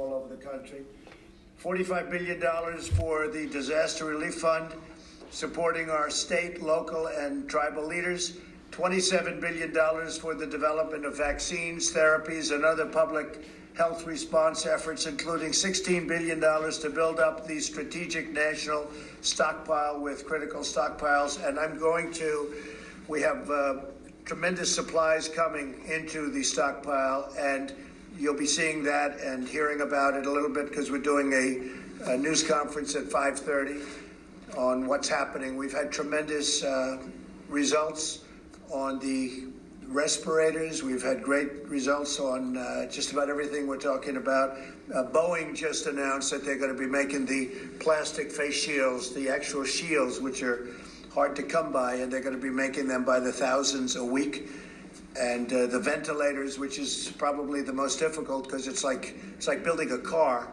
all over the country. $45 billion for the Disaster Relief Fund, supporting our state, local, and tribal leaders. $27 billion for the development of vaccines, therapies, and other public health response efforts, including $16 billion to build up the strategic national stockpile with critical stockpiles. And I'm going to, we have uh, tremendous supplies coming into the stockpile, and you'll be seeing that and hearing about it a little bit because we're doing a, a news conference at 5:30 on what's happening. We've had tremendous uh, results on the respirators. We've had great results on uh, just about everything we're talking about. Uh, Boeing just announced that they're going to be making the plastic face shields, the actual shields, which are hard to come by, and they're going to be making them by the thousands a week. And uh, the ventilators, which is probably the most difficult because it's like it's like building a car.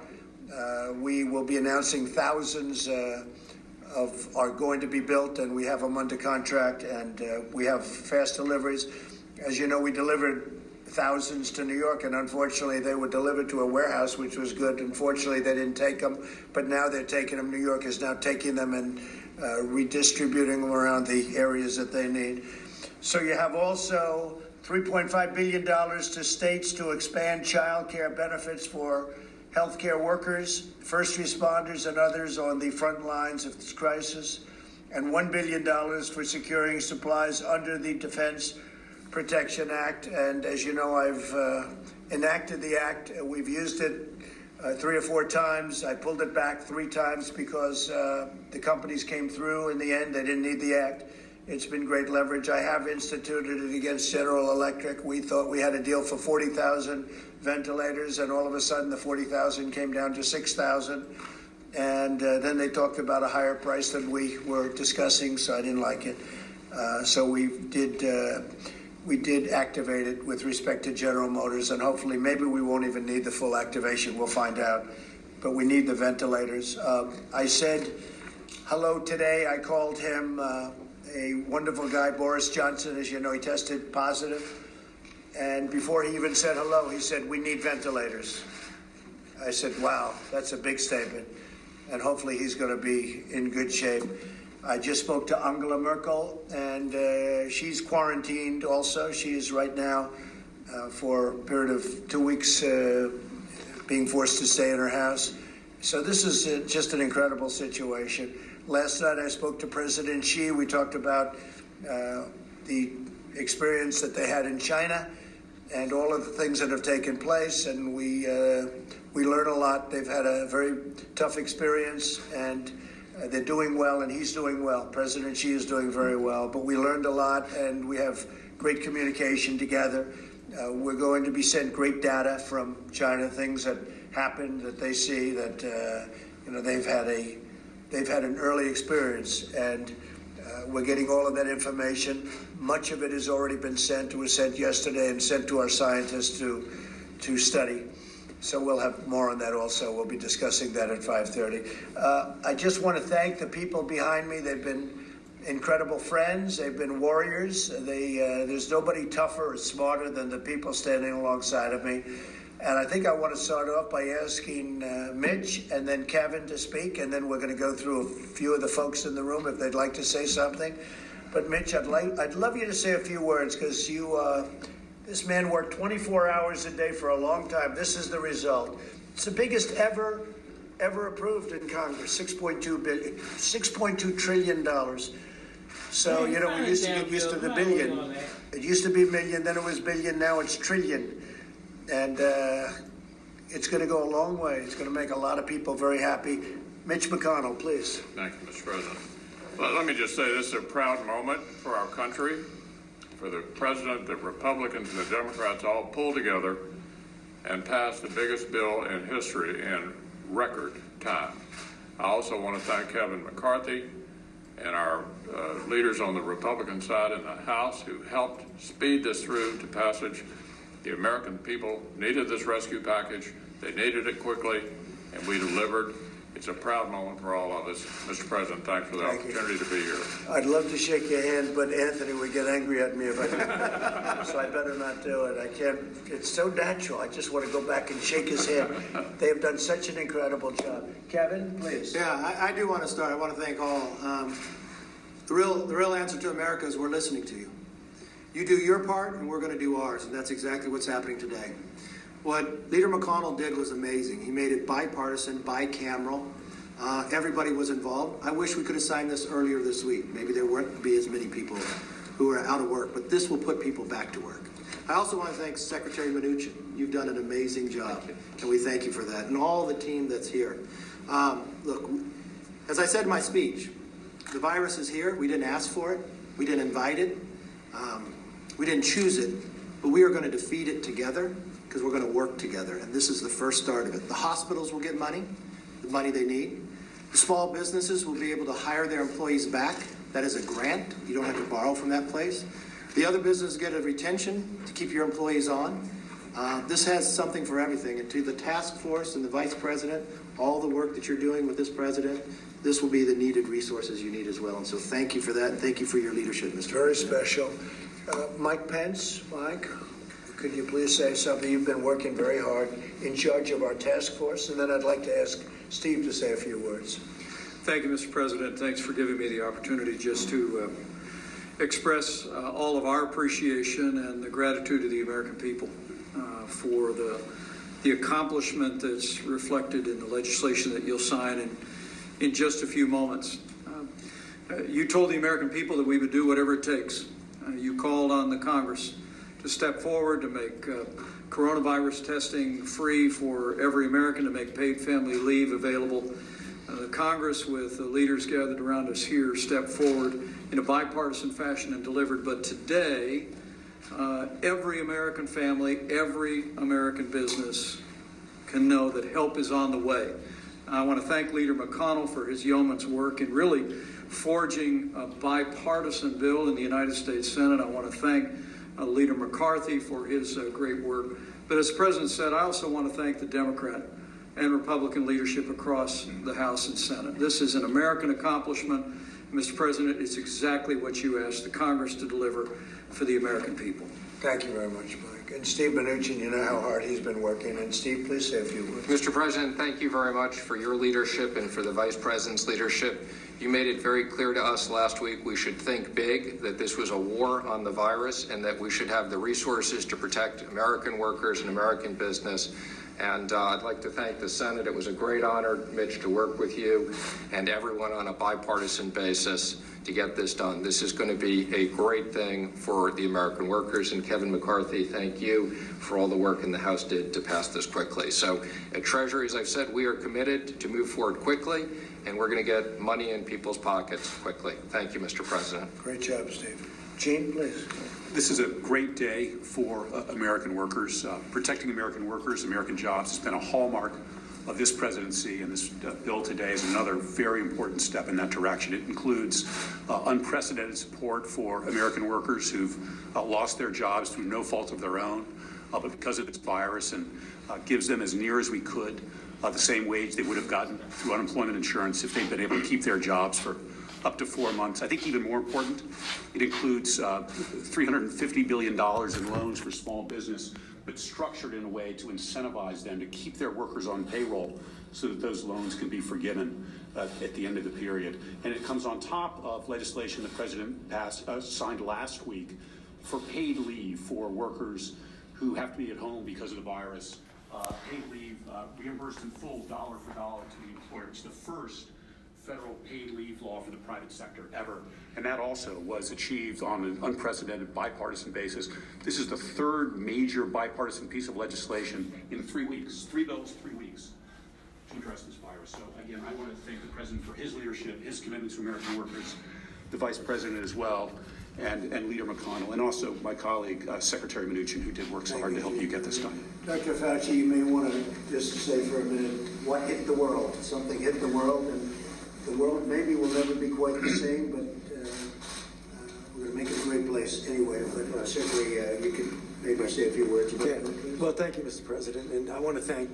Uh, we will be announcing thousands uh, of are going to be built, and we have them under contract, and uh, we have fast deliveries. As you know, we delivered thousands to New York, and unfortunately, they were delivered to a warehouse, which was good. Unfortunately, they didn't take them, but now they're taking them. New York is now taking them and uh, redistributing them around the areas that they need. So you have also $3.5 billion to states to expand child care benefits for healthcare workers, first responders, and others on the front lines of this crisis, and $1 billion for securing supplies under the Defense Production Act. And as you know, I've uh, enacted the act. We've used it uh, three or four times. I pulled it back three times because uh, the companies came through in the end. They didn't need the act. It's been great leverage. I have instituted it against General Electric. We thought we had a deal for 40,000 ventilators, and all of a sudden the 40,000 came down to 6,000. And uh, then they talked about a higher price than we were discussing, so I didn't like it. Uh, so we did uh, we did activate it with respect to General Motors, and hopefully, maybe we won't even need the full activation. We'll find out. But we need the ventilators. Uh, I said hello today. I called him uh, a wonderful guy, Boris Johnson. As you know, he tested positive. And before he even said hello, he said, We need ventilators. I said, Wow, that's a big statement. And hopefully, he's going to be in good shape. I just spoke to Angela Merkel, and uh, she's quarantined also. She is right now uh, for a period of two weeks uh, being forced to stay in her house. So this is uh, just an incredible situation. Last night I spoke to President Xi. We talked about uh, the experience that they had in China and all of the things that have taken place, and we uh, we learn a lot. They've had a very tough experience, and uh, they're doing well, and he's doing well. President Xi is doing very well. But we learned a lot, and we have great communication together. Uh, we're going to be sent great data from China, things that happened that they see that uh, you know they've had a they've had an early experience, and uh, we're getting all of that information. Much of it has already been sent. It was sent yesterday and sent to our scientists to to study. So we'll have more on that also. We'll be discussing that at 5:30. Uh, I just want to thank the people behind me. They've been incredible friends. They've been warriors. They, uh, there's nobody tougher or smarter than the people standing alongside of me. And I think I want to start off by asking uh, Mitch and then Kevin to speak, and then we're going to go through a few of the folks in the room if they'd like to say something. But Mitch, I'd like I'd love you to say a few words because you uh, this man worked 24 hours a day for a long time. This is the result. It's the biggest ever, ever approved in Congress. 6.2 billion, 6.2 trillion dollars. So you know, we used to get used to the billion. It used to be million, then it was billion, now it's trillion, and uh, it's going to go a long way. It's going to make a lot of people very happy. Mitch McConnell, please. Thank you, Mr. President. Well, let me just say this is a proud moment for our country for the president, the Republicans, and the Democrats all pulled together and passed the biggest bill in history in record time. I also want to thank Kevin McCarthy and our uh, leaders on the Republican side in the House who helped speed this through to passage. The American people needed this rescue package. They needed it quickly, and we delivered. It's a proud moment for all of us. Mr. President, thanks for the Thank you. opportunity to be here. I'd love to shake your hand, but Anthony would get angry at me if I did. so I better not do it. I can't. It's so natural. I just want to go back and shake his hand. They have done such an incredible job. Kevin, please. Yeah, I, I do want to start. I want to thank all. Um, the real, the real answer to America is we're listening to you. You do your part, and we're going to do ours, and that's exactly what's happening today. What Leader McConnell did was amazing. He made it bipartisan, bicameral. Uh, everybody was involved. I wish we could have signed this earlier this week. Maybe there wouldn't be as many people who are out of work, but this will put people back to work. I also want to thank Secretary Mnuchin. You've done an amazing job, and we thank you for that, and all the team that's here. Um, look, as I said in my speech, the virus is here. We didn't ask for it. We didn't invite it. Um, we didn't choose it. But we are going to defeat it together because we're going to work together. And this is the first start of it. The hospitals will get money, the money they need. The small businesses will be able to hire their employees back. That is a grant. You don't have to borrow from that place. The other businesses get a retention to keep your employees on. Uh, this has something for everything. And to the task force and the vice president, all the work that you're doing with this president, this will be the needed resources you need as well. And so thank you for that. And thank you for your leadership, Mr. Very special. Uh, Mike Pence, Mike, could you please say something? You've been working very hard in charge of our task force, and then I'd like to ask Steve to say a few words. Thank you, Mr. President. Thanks for giving me the opportunity just to uh, express uh, all of our appreciation and the gratitude of the American people uh, for the the accomplishment that's reflected in the legislation that you'll sign in in just a few moments. Uh, uh, you told the American people that we would do whatever it takes. Uh, you called on the Congress to step forward to make uh, coronavirus testing free for every American, to make paid family leave available. Uh, the Congress, with the leaders gathered around us here, stepped forward in a bipartisan fashion and delivered. But today, uh, every American family, every American business can know that help is on the way. I want to thank Leader McConnell for his yeoman's work and really forging a bipartisan bill in the United States Senate. I want to thank uh, Leader McCarthy for his uh, great work. But as the President said, I also want to thank the Democrat and Republican leadership across the House and Senate. This is an American accomplishment. Mr. President, it's exactly what you asked the Congress to deliver for the American people. Thank you very much, Mike. And Steve Mnuchin, you know how hard he's been working. And Steve, please say a few words. Mr. President, thank you very much for your leadership and for the Vice President's leadership. You made it very clear to us last week we should think big, that this was a war on the virus, and that we should have the resources to protect American workers and American business. And uh, I'd like to thank the Senate. It was a great honor, Mitch, to work with you and everyone on a bipartisan basis to get this done. This is going to be a great thing for the American workers. And Kevin McCarthy, thank you for all the work in the House did to pass this quickly. So at Treasury, as I've said, we are committed to move forward quickly, and we're going to get money in people's pockets quickly. Thank you, Mr. President. Great job, Steve. Gene, please. This is a great day for uh, American workers. Uh, protecting American workers, American jobs has been a hallmark of this presidency, and this uh, bill today is another very important step in that direction. It includes uh, unprecedented support for American workers who've uh, lost their jobs through no fault of their own, uh, but because of this virus, and gives them as near as we could the same wage they would have gotten through unemployment insurance if they'd been able to keep their jobs for up to four months. I think even more important, it includes uh, $350 billion in loans for small business, but structured in a way to incentivize them to keep their workers on payroll so that those loans can be forgiven uh, at the end of the period. And it comes on top of legislation the President passed, uh, signed last week for paid leave for workers who have to be at home because of the virus. Uh, paid leave uh, reimbursed in full, dollar for dollar to the employer. It's the first federal paid leave law for the private sector ever. And that also was achieved on an unprecedented bipartisan basis. This is the third major bipartisan piece of legislation in three weeks, three bills, three weeks to address this virus. So again, I want to thank the President for his leadership, his commitment to American workers, the Vice President as well, and, and Leader McConnell, and also my colleague, uh, Secretary Mnuchin, who did work so hard to help you get this done. Dr. Fauci, you may want to just say for a minute what hit the world. Something hit the world, and the world maybe will never be quite the same, but uh, uh, we're going to make it a great place anyway. But uh, certainly, uh, you can maybe say a few words about Okay. it. Well, thank you, Mr. President, and I want to thank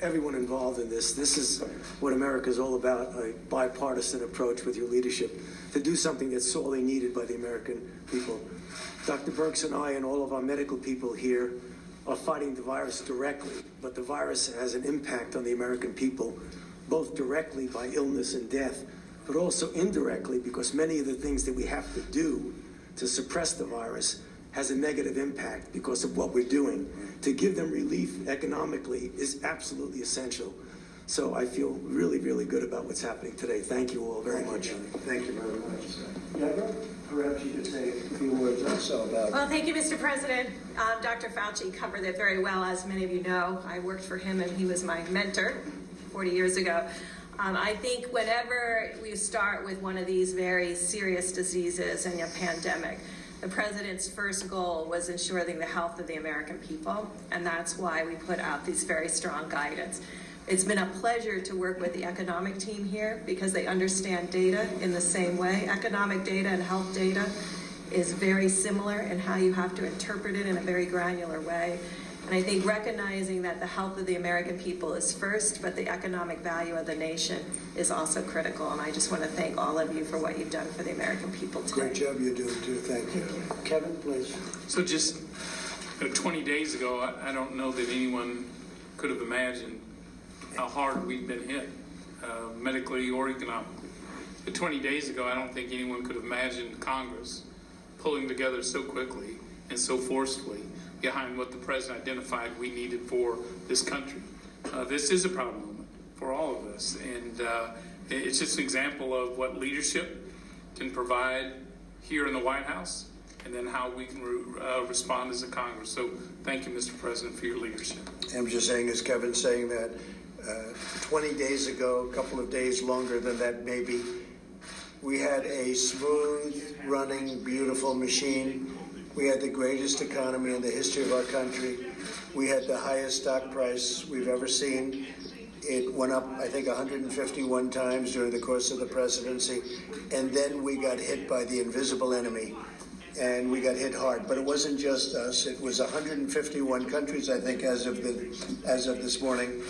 everyone involved in this. This is what America is all about, a bipartisan approach with your leadership to do something that's sorely needed by the American people. Dr. Birx and I and all of our medical people here are fighting the virus directly, but the virus has an impact on the American people, both directly by illness and death, but also indirectly because many of the things that we have to do to suppress the virus has a negative impact because of what we're doing. To give them relief economically is absolutely essential. So I feel really, really good about what's happening today. Thank you all very much. Thank you very much. Deborah, perhaps you could say a few words also about. Well, thank you, Mr. President. Um, Dr. Fauci covered it very well. As many of you know, I worked for him and he was my mentor 40 years ago. Um, I think whenever we start with one of these very serious diseases and a pandemic, the president's first goal was ensuring the health of the American people, and that's why we put out these very strong guidance. It's been a pleasure to work with the economic team here because they understand data in the same way. Economic data and health data is very similar in how you have to interpret it in a very granular way. And I think recognizing that the health of the American people is first, but the economic value of the nation is also critical. And I just want to thank all of you for what you've done for the American people today. Great job you're doing too. Thank you. Kevin, please. So just you know, 20 days ago, I, I don't know that anyone could have imagined how hard we've been hit, uh, medically or economically. But 20 days ago, I don't think anyone could have imagined Congress pulling together so quickly and so forcefully behind what the president identified we needed for this country. Uh, this is a proud moment for all of us, and uh, it's just an example of what leadership can provide here in the White House, and then how we can re- uh, respond as a Congress. So, thank you, Mr. President, for your leadership. I'm just saying, as Kevin's saying that uh, 20 days ago, a couple of days longer than that, maybe, we had a smooth running, beautiful machine. We had the greatest economy in the history of our country. We had the highest stock price we've ever seen. It went up, I think, 151 times during the course of the presidency. And then we got hit by the invisible enemy. And we got hit hard. But it wasn't just us. It was 151 countries, I think, as of, the, as of this morning.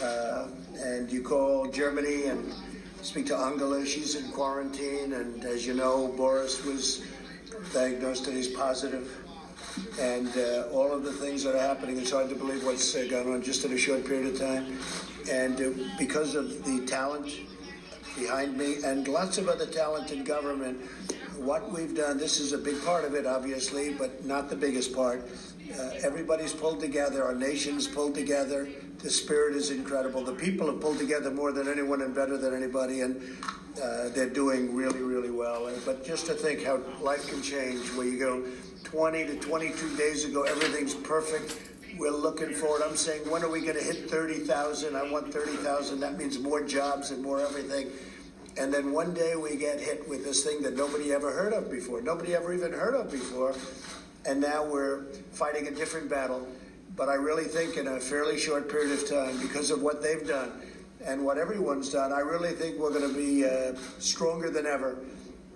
Uh, and you call Germany and speak to Angela. She's in quarantine. And as you know, Boris was diagnosed that he's positive. And uh, all of the things that are happening, it's hard to believe what's uh, gone on just in a short period of time. And uh, because of the talent behind me and lots of other talent in government, what we've done, this is a big part of it, obviously, but not the biggest part. Uh, everybody's pulled together, our nation's pulled together. The spirit is incredible. The people have pulled together more than anyone and better than anybody, and uh, they're doing really, really well. But just to think how life can change, where you go 20 to 22 days ago, everything's perfect. We're looking forward. I'm saying, when are we going to hit 30,000? I want 30,000. That means more jobs and more everything. And then one day we get hit with this thing that nobody ever heard of before. Nobody ever even heard of before. And now we're fighting a different battle. But I really think in a fairly short period of time, because of what they've done and what everyone's done, I really think we're going to be uh, stronger than ever.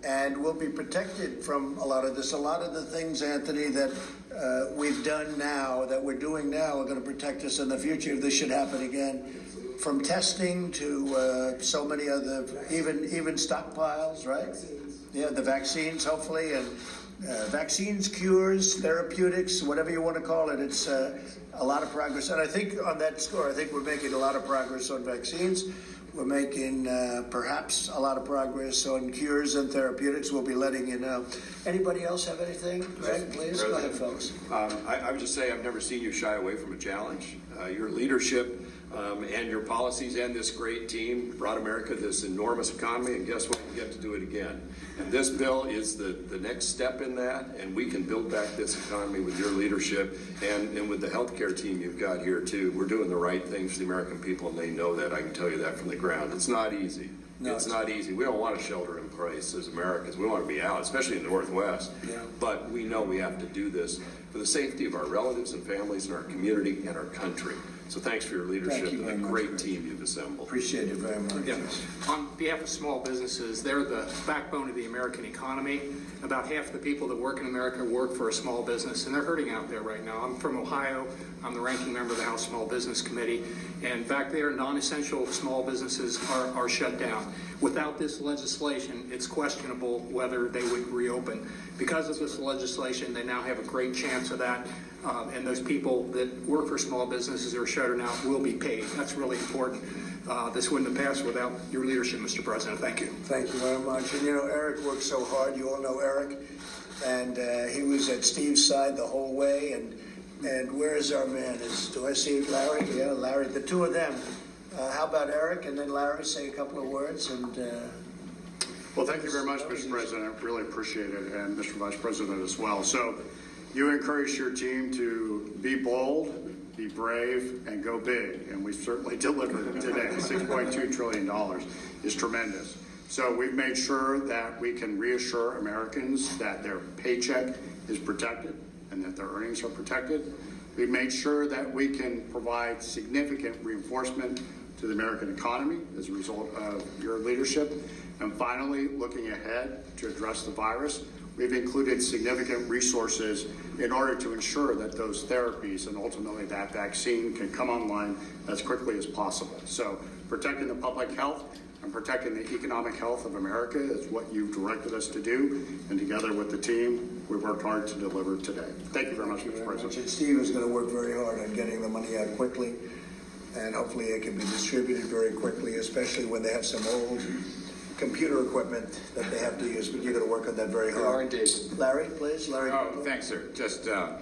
And we'll be protected from a lot of this. A lot of the things, Anthony, that uh, we've done now, that we're doing now, are going to protect us in the future if this should happen again from testing to uh, so many other, even even stockpiles, right? Yeah, the vaccines, hopefully, and uh, vaccines, cures, therapeutics, whatever you want to call it. It's uh, a lot of progress, and I think on that score, I think we're making a lot of progress on vaccines. We're making uh, perhaps a lot of progress on cures and therapeutics. We'll be letting you know. Anybody else have anything? Greg, please go ahead, folks. Um, I, I would just say I've never seen you shy away from a challenge. Uh, your leadership um, and your policies and this great team brought America this enormous economy, and guess what? We get to do it again. And this bill is the, the next step in that, and we can build back this economy with your leadership and, and with the healthcare team you've got here, too. We're doing the right things for the American people, and they know that. I can tell you that from the ground. It's not easy. No, it's it's- not easy. We don't want to shelter in place as Americans. We want to be out, especially in the Northwest. Yeah. But we know we have to do this for the safety of our relatives and families and our community and our country. So thanks for your leadership you and very the much, great Greg. team you've assembled. Appreciate it very much. Yeah. On behalf of small businesses, they're the backbone of the American economy. About half the people that work in America work for a small business, and they're hurting out there right now. I'm from Ohio. I'm the ranking member of the House Small Business Committee. And back there, non-essential small businesses are, are shut down. Without this legislation, it's questionable whether they would reopen. Because of this legislation, they now have a great chance of that. Um, and those people that work for small businesses who are shuttered now will be paid. That's really important. Uh, this wouldn't have passed without your leadership, Mr. President. Thank you. Thank you very much. And you know, Eric worked so hard. You all know Eric, and uh, he was at Steve's side the whole way. And and where is our man? Is do I see Larry? Yeah, Larry. The two of them. Uh, how about Eric and then Larry say a couple of words and. Uh, well, thank you very much, Mr. President. I really appreciate it, and Mr. Vice President as well. So, you encourage your team to be bold, be brave, and go big. And we've certainly delivered today. $6.2 trillion is tremendous. So we've made sure that we can reassure Americans that their paycheck is protected and that their earnings are protected. We've made sure that we can provide significant reinforcement to the American economy as a result of your leadership. And finally, looking ahead to address the virus, we've included significant resources in order to ensure that those therapies and ultimately that vaccine can come online as quickly as possible. So protecting the public health and protecting the economic health of America is what you've directed us to do. And together with the team, we worked hard to deliver today. Thank you very much, Mr. President. And Steve is going to work very hard on getting the money out quickly. And hopefully it can be distributed very quickly, especially when they have some old computer equipment that they have to use, but you're going to work on that very hard. Are indeed. Larry, please. Larry. Oh, thanks, sir. Just uh,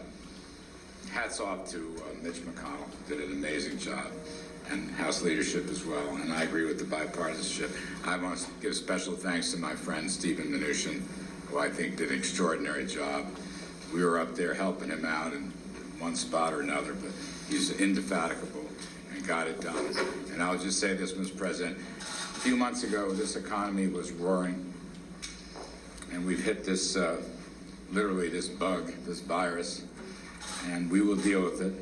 hats off to uh, Mitch McConnell. Did an amazing job. And House leadership as well. And I agree with the bipartisanship. I want to give special thanks to my friend Stephen Mnuchin, who I think did an extraordinary job. We were up there helping him out in one spot or another, but he's indefatigable and got it done. And I'll just say this, Mr. President A few months ago, this economy was roaring, and we've hit this, uh, literally, this bug, this virus, and we will deal with it.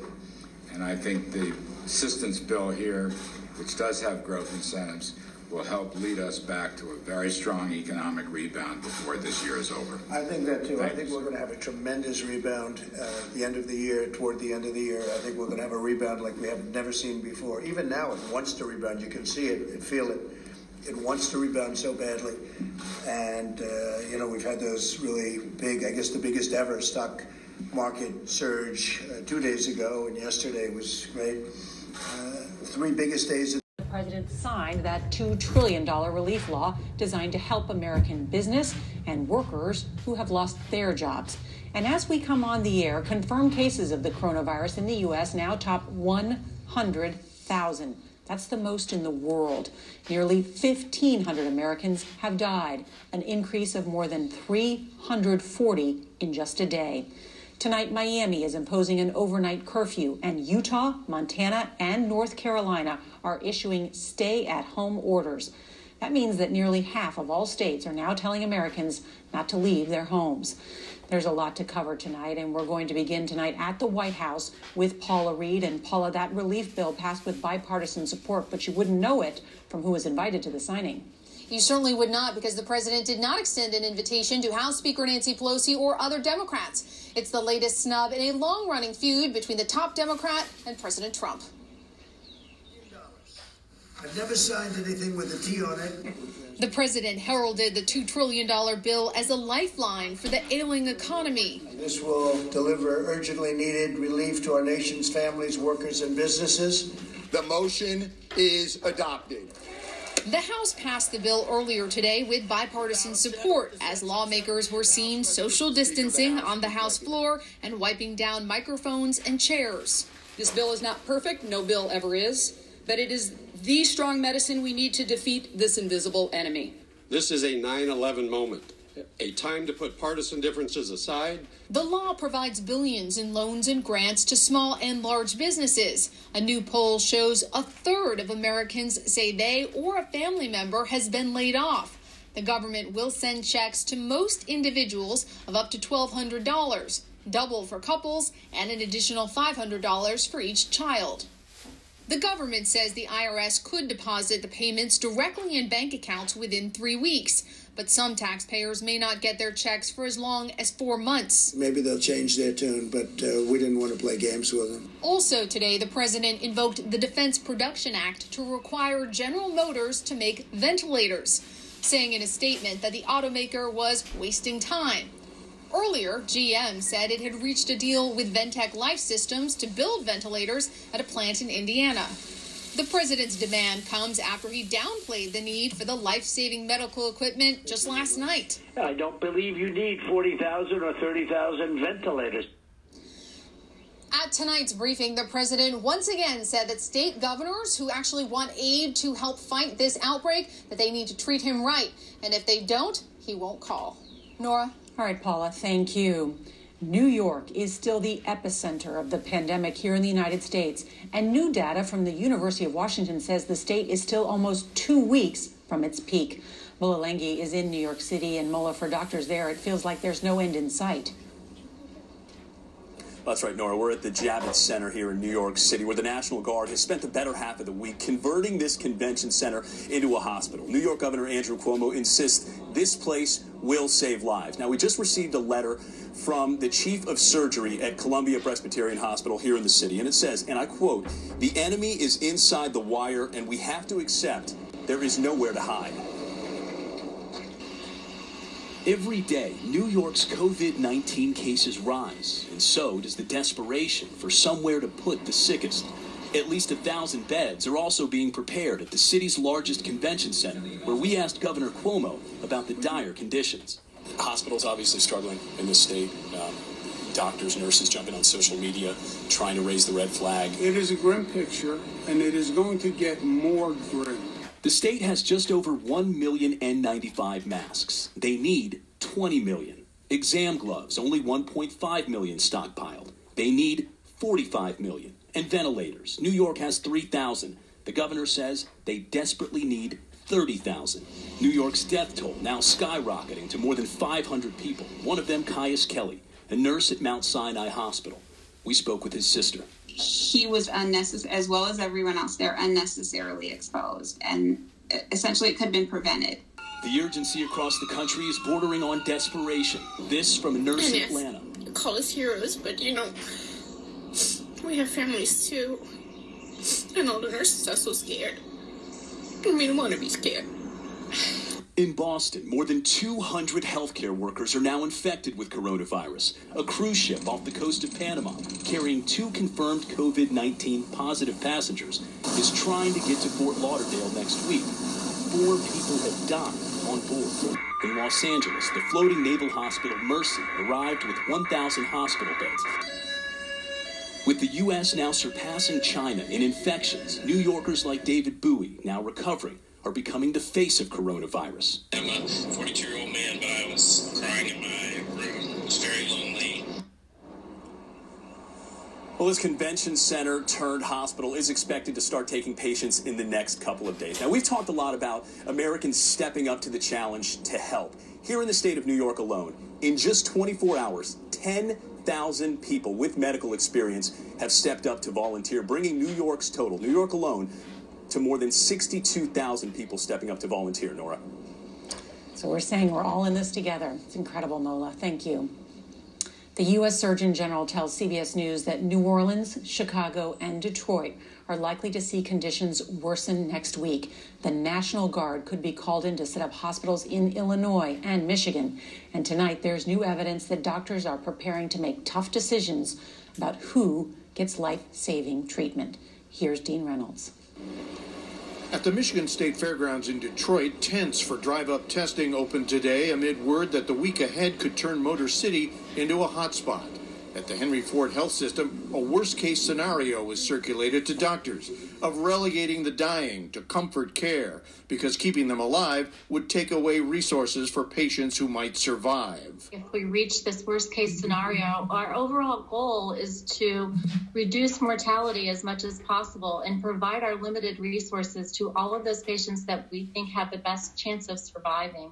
And I think the assistance bill here, which does have growth incentives, will help lead us back to a very strong economic rebound before this year is over. I think that too. I think we're going to have a tremendous rebound uh, at the end of the year, toward the end of the year. I think we're going to have a rebound like we have never seen before. Even now, it wants to rebound. You can see it and feel it it wants to rebound so badly. And, uh, you know, we've had those really big, I guess the biggest ever stock market surge uh, two days ago, and yesterday was great. Uh, three biggest days. President signed that $2 trillion relief law designed to help American business and workers who have lost their jobs. And as we come on the air, confirmed cases of the coronavirus in the U.S. now top 100,000. That's the most in the world. Nearly 1,500 Americans have died, an increase of more than 340 in just a day. Tonight, Miami is imposing an overnight curfew, and Utah, Montana, and North Carolina are issuing stay at home orders. That means that nearly half of all states are now telling Americans not to leave their homes. There's a lot to cover tonight, and we're going to begin tonight at the White House with Paula Reid. And Paula, that relief bill passed with bipartisan support, but you wouldn't know it from who was invited to the signing. You certainly would not because the president did not extend an invitation to House Speaker Nancy Pelosi or other Democrats. It's the latest snub in a long running feud between the top Democrat and President Trump. I've never signed anything with a T on it. The president heralded the $2 trillion bill as a lifeline for the ailing economy. This will deliver urgently needed relief to our nation's families, workers, and businesses. The motion is adopted. The House passed the bill earlier today with bipartisan support as lawmakers were seen social distancing on the House floor and wiping down microphones and chairs. This bill is not perfect, no bill ever is, but it is the strong medicine we need to defeat this invisible enemy. This is a 9 11 moment, a time to put partisan differences aside. The law provides billions in loans and grants to small and large businesses. A new poll shows a third of Americans say they or a family member has been laid off. The government will send checks to most individuals of up to $1,200, double for couples, and an additional $500 for each child. The government says the IRS could deposit the payments directly in bank accounts within three weeks, but some taxpayers may not get their checks for as long as four months. Maybe they'll change their tune, but uh, we didn't want to play games with them. Also, today, the president invoked the Defense Production Act to require General Motors to make ventilators, saying in a statement that the automaker was wasting time. Earlier, GM said it had reached a deal with Ventec Life Systems to build ventilators at a plant in Indiana. The president's demand comes after he downplayed the need for the life saving medical equipment just last night. I don't believe you need 40,000 or 30,000 ventilators. At tonight's briefing, the president once again said that state governors who actually want aid to help fight this outbreak that they need to treat him right, and if they don't, he won't call. Nora? all right, Paula, thank you. New York is still the epicenter of the pandemic here in the United States, and new data from the University of Washington says the state is still almost two weeks from its peak. Mola Lenghi is in New York City, and Mola, for doctors there, it feels like there's no end in sight. That's right, Nora. We're at the Javits Center here in New York City, where the National Guard has spent the better half of the week converting this convention center into a hospital. New York Governor Andrew Cuomo insists this place will save lives. Now, we just received a letter from the chief of surgery at Columbia Presbyterian Hospital here in the city, and it says, and I quote, the enemy is inside the wire, and we have to accept there is nowhere to hide. Every day, New York's COVID 19 cases rise, and so does the desperation for somewhere to put the sickest. At least a thousand beds are also being prepared at the city's largest convention center, where we asked Governor Cuomo about the dire conditions. Hospitals obviously struggling in this state. Um, doctors, nurses jumping on social media, trying to raise the red flag. It is a grim picture, and it is going to get more grim. The state has just over 1 million N95 masks. They need 20 million. Exam gloves, only 1.5 million stockpiled. They need 45 million. And ventilators, New York has 3,000. The governor says they desperately need 30,000. New York's death toll now skyrocketing to more than 500 people. One of them, Kious Kelly, a nurse at Mount Sinai Hospital. We spoke with his sister he was unnecessary, as well as everyone else there, unnecessarily exposed. And essentially, it could have been prevented. The urgency across the country is bordering on desperation. This from a nurse in Atlanta. Call us heroes, but you know, we have families too. And all the nurses are so scared. I mean, want to be scared. In Boston, more than 200 healthcare workers are now infected with coronavirus. A cruise ship off the coast of Panama, carrying two confirmed COVID 19 positive passengers, is trying to get to Fort Lauderdale next week. Four people have died on board. In Los Angeles, the floating naval hospital Mercy arrived with 1,000 hospital beds. With the U.S. now surpassing China in infections, New Yorkers like David Bowie now recovering are becoming the face of coronavirus. I'm a 42 year old man, but I was crying in my room. It was very lonely. Well, this convention center turned hospital is expected to start taking patients in the next couple of days. Now, we've talked a lot about Americans stepping up to the challenge to help. Here in the state of New York alone, in just 24 hours, 10,000 people with medical experience have stepped up to volunteer, bringing New York's total, New York alone, to more than 62,000 people stepping up to volunteer, Nora. So we're saying we're all in this together. It's incredible, Mola. Thank you. The U.S. Surgeon General tells CBS News that New Orleans, Chicago, and Detroit are likely to see conditions worsen next week. The National Guard could be called in to set up hospitals in Illinois and Michigan. And tonight, there's new evidence that doctors are preparing to make tough decisions about who gets life saving treatment. Here's Dean Reynolds. At the Michigan State Fairgrounds in Detroit, tents for drive up testing opened today amid word that the week ahead could turn Motor City into a hotspot. At the Henry Ford Health System, a worst case scenario was circulated to doctors of relegating the dying to comfort care because keeping them alive would take away resources for patients who might survive. If we reach this worst case scenario, our overall goal is to reduce mortality as much as possible and provide our limited resources to all of those patients that we think have the best chance of surviving.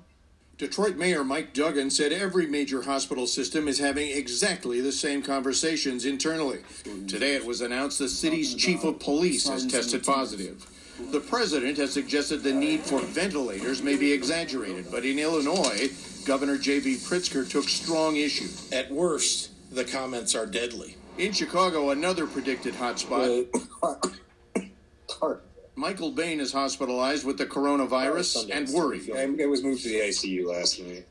Detroit Mayor Mike Duggan said every major hospital system is having exactly the same conversations internally. Today it was announced the city's chief of police has tested positive. The president has suggested the need for ventilators may be exaggerated, but in Illinois, Governor J.B. Pritzker took strong issue. At worst, the comments are deadly. In Chicago, another predicted hotspot. Michael Bain is hospitalized with the coronavirus oh, and worried. It was moved to the ICU last night.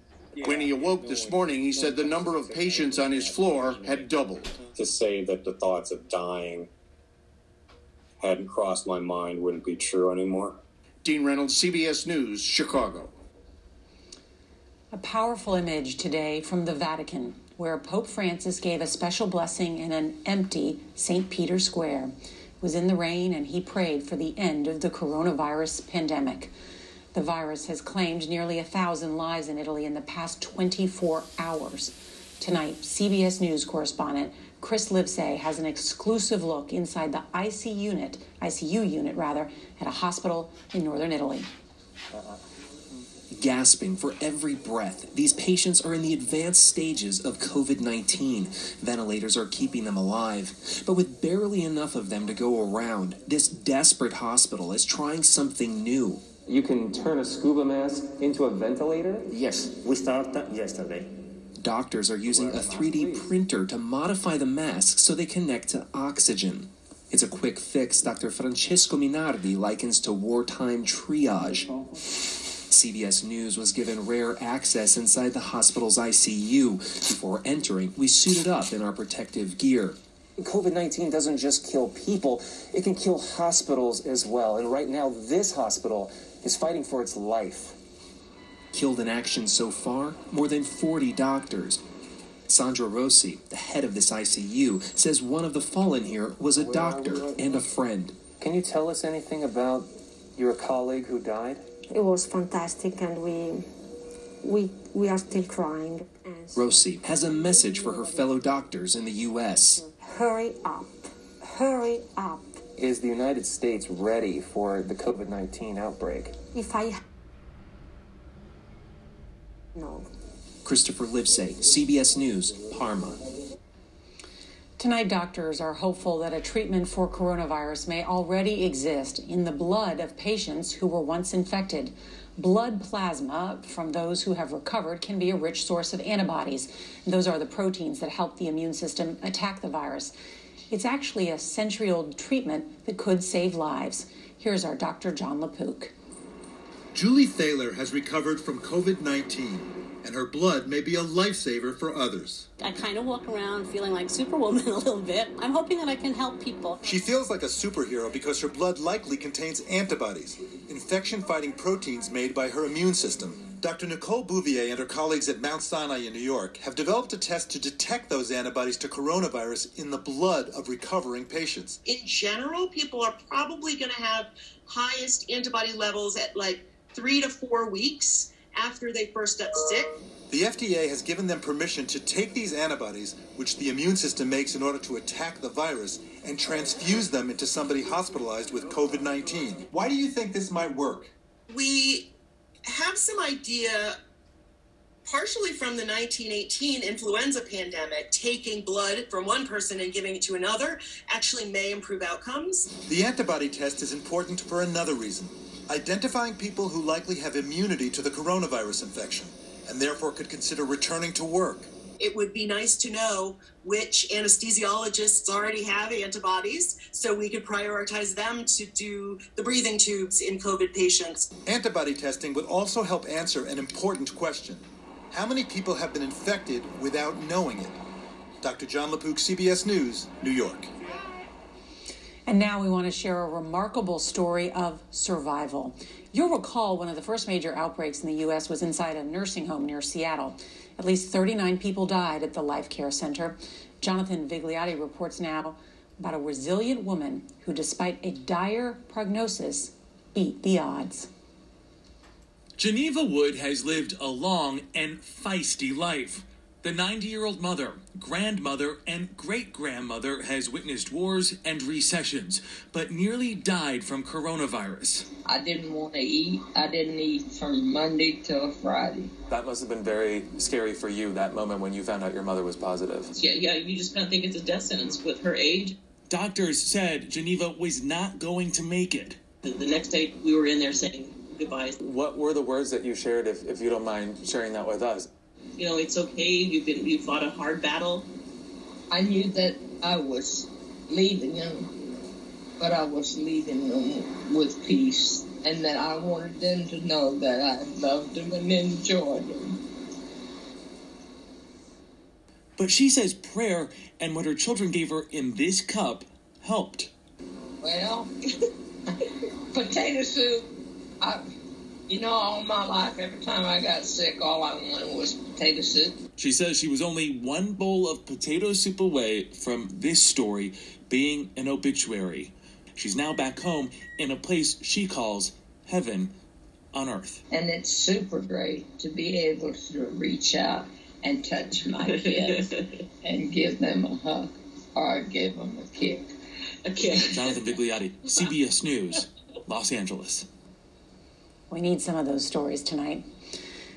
When he awoke this morning, he said the number of patients on his floor had doubled. To say that the thoughts of dying hadn't crossed my mind wouldn't be true anymore. Dean Reynolds, CBS News, Chicago. A powerful image today from the Vatican, where Pope Francis gave a special blessing in an empty St. Peter's Square. Was in the rain, and he prayed for the end of the coronavirus pandemic. The virus has claimed nearly a thousand lives in Italy in the past 24 hours. Tonight, CBS News correspondent Chris Livesay has an exclusive look inside the ICU unit, ICU unit rather, at a hospital in northern Italy. Gasping for every breath, these patients are in the advanced stages of COVID 19. Ventilators are keeping them alive. But with barely enough of them to go around, this desperate hospital is trying something new. You can turn a scuba mask into a ventilator? Yes, we started yesterday. Doctors are using a 3D printer to modify the mask so they connect to oxygen. It's a quick fix Dr. Francesco Minardi likens to wartime triage. CBS News was given rare access inside the hospital's ICU. Before entering, we suited up in our protective gear. COVID 19 doesn't just kill people, it can kill hospitals as well. And right now, this hospital is fighting for its life. Killed in action so far, more than 40 doctors. Sandra Rossi, the head of this ICU, says one of the fallen here was a doctor and a friend. Can you tell us anything about your colleague who died? It was fantastic, and we we we are still crying. Rossi has a message for her fellow doctors in the U.S. Hurry up! Hurry up! Is the United States ready for the COVID 19 outbreak? If I no. Christopher Livesay, CBS News, Parma. Tonight, doctors are hopeful that a treatment for coronavirus may already exist in the blood of patients who were once infected. Blood plasma from those who have recovered can be a rich source of antibodies. Those are the proteins that help the immune system attack the virus. It's actually a century old treatment that could save lives. Here's our Dr. Jon LaPook. Julie Thaler has recovered from COVID 19 and her blood may be a lifesaver for others. I kind of walk around feeling like Superwoman a little bit. I'm hoping that I can help people. She feels like a superhero because her blood likely contains antibodies, infection fighting proteins made by her immune system. Dr. Nicole Bouvier and her colleagues at Mount Sinai in New York have developed a test to detect those antibodies to coronavirus in the blood of recovering patients. In general, people are probably going to have highest antibody levels at like three to four weeks after they first got sick. The FDA has given them permission to take these antibodies, which the immune system makes in order to attack the virus, and transfuse them into somebody hospitalized with COVID 19. Why do you think this might work? We have some idea, partially from the 1918 influenza pandemic, taking blood from one person and giving it to another actually may improve outcomes. The antibody test is important for another reason identifying people who likely have immunity to the coronavirus infection and therefore could consider returning to work. It would be nice to know which anesthesiologists already have antibodies so we could prioritize them to do the breathing tubes in COVID patients. Antibody testing would also help answer an important question How many people have been infected without knowing it? Dr. Jon LaPook, CBS News, New York. And now we want to share a remarkable story of survival. You'll recall one of the first major outbreaks in the U.S. was inside a nursing home near Seattle. At least 39 people died at the Life Care Center. Jonathan Vigliotti reports now about a resilient woman who, despite a dire prognosis, beat the odds. Geneva Wood has lived a long and feisty life. The 90 year old mother, grandmother, and great grandmother has witnessed wars and recessions, but nearly died from coronavirus. I didn't want to eat. I didn't eat from Monday till Friday. That must have been very scary for you, that moment when you found out your mother was positive. Yeah, yeah, you just kind of think it's a death sentence with her age. Doctors said Geneva was not going to make it. The, the next day, we were in there saying goodbyes. What were the words that you shared, if, if you don't mind sharing that with us? You know, it's okay. You've been you fought a hard battle. I knew that I was leaving them, but I was leaving them with peace, and that I wanted them to know that I loved them and enjoyed them. But she says prayer and what her children gave her in this cup helped. Well, potato soup. I, you know, all my life, every time I got sick, all I wanted was potato soup. She says she was only one bowl of potato soup away from this story being an obituary. She's now back home in a place she calls heaven on earth. And it's super great to be able to reach out and touch my kids and give them a hug or give them a kick. A kick. Jonathan Vigliotti, CBS News, Los Angeles. We need some of those stories tonight.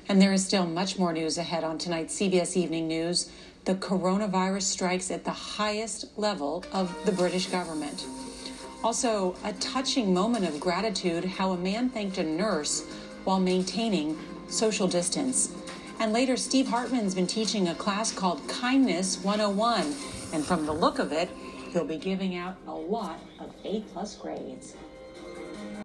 And there is still much more news ahead on tonight's CBS Evening News. The coronavirus strikes at the highest level of the British government. Also, a touching moment of gratitude how a man thanked a nurse while maintaining social distance. And later, Steve Hartman's been teaching a class called Kindness 101. And from the look of it, he'll be giving out a lot of A plus grades.